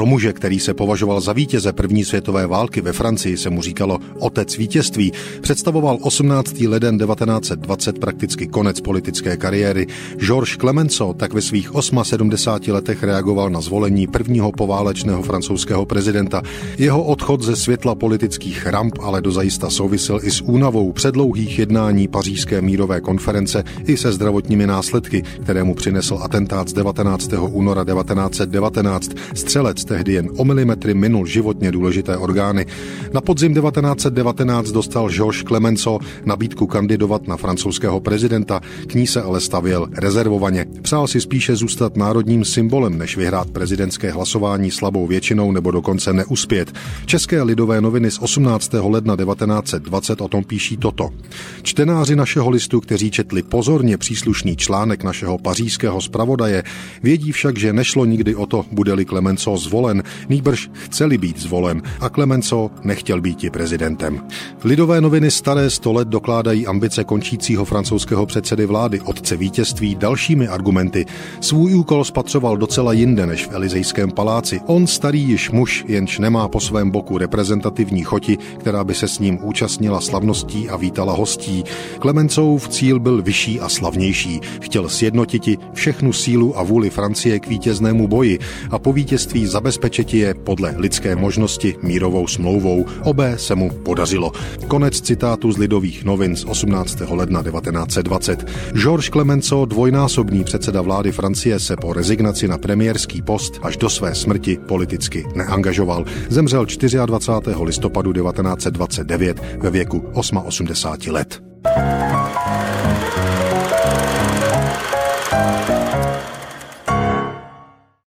muže, který se považoval za vítěze první světové války ve Francii, se mu říkalo otec vítězství, představoval 18. leden 1920 prakticky konec politické kariéry. Georges Clemenceau tak ve svých 78 letech reagoval na zvolení prvního poválečného francouzského prezidenta. Jeho odchod ze světla politických ramp ale dozajista souvisel i s únavou předlouhých jednání pařížské mírové konference i se zdravotními následky, které mu přinesl atentát z 19. února 1919. Střelec tehdy jen o milimetry minul životně důležité orgány. Na podzim 1919 dostal Georges Clemenceau nabídku kandidovat na francouzského prezidenta, k ní se ale stavěl rezervovaně. Přál si spíše zůstat národním symbolem, než vyhrát prezidentské hlasování slabou většinou nebo dokonce neuspět. České lidové noviny z 18. ledna 1920 o tom píší toto. Čtenáři našeho listu, kteří četli pozorně příslušný článek našeho pařížského zpravodaje, vědí však, že nešlo nikdy o to, bude-li Clemenceau zvolen, nýbrž chceli být zvolen a Clemenceau nechtěl být i prezidentem. Lidové noviny staré sto let dokládají ambice končícího francouzského předsedy vlády otce vítězství dalšími argumenty. Svůj úkol spatřoval docela jinde než v Elizejském paláci. On starý již muž, jenž nemá po svém boku reprezentativní choti, která by se s ním účastnila slavností a vítala hostí. Klemencův cíl byl vyšší a slavnější. Chtěl sjednotiti všechnu sílu a vůli Francie k vítěznému boji a po vítězství zabezpečit je podle lidské možnosti mírovou smlouvou. Obé se mu podařilo. Konec citátu z Lidových novin z 18. ledna 1920. Georges Clemenceau, dvojnásobný předseda vlády Francie, se po rezignaci na premiérský post až do své smrti politicky neangažoval. Zemřel 24. listopadu 1929 ve věku 88 let.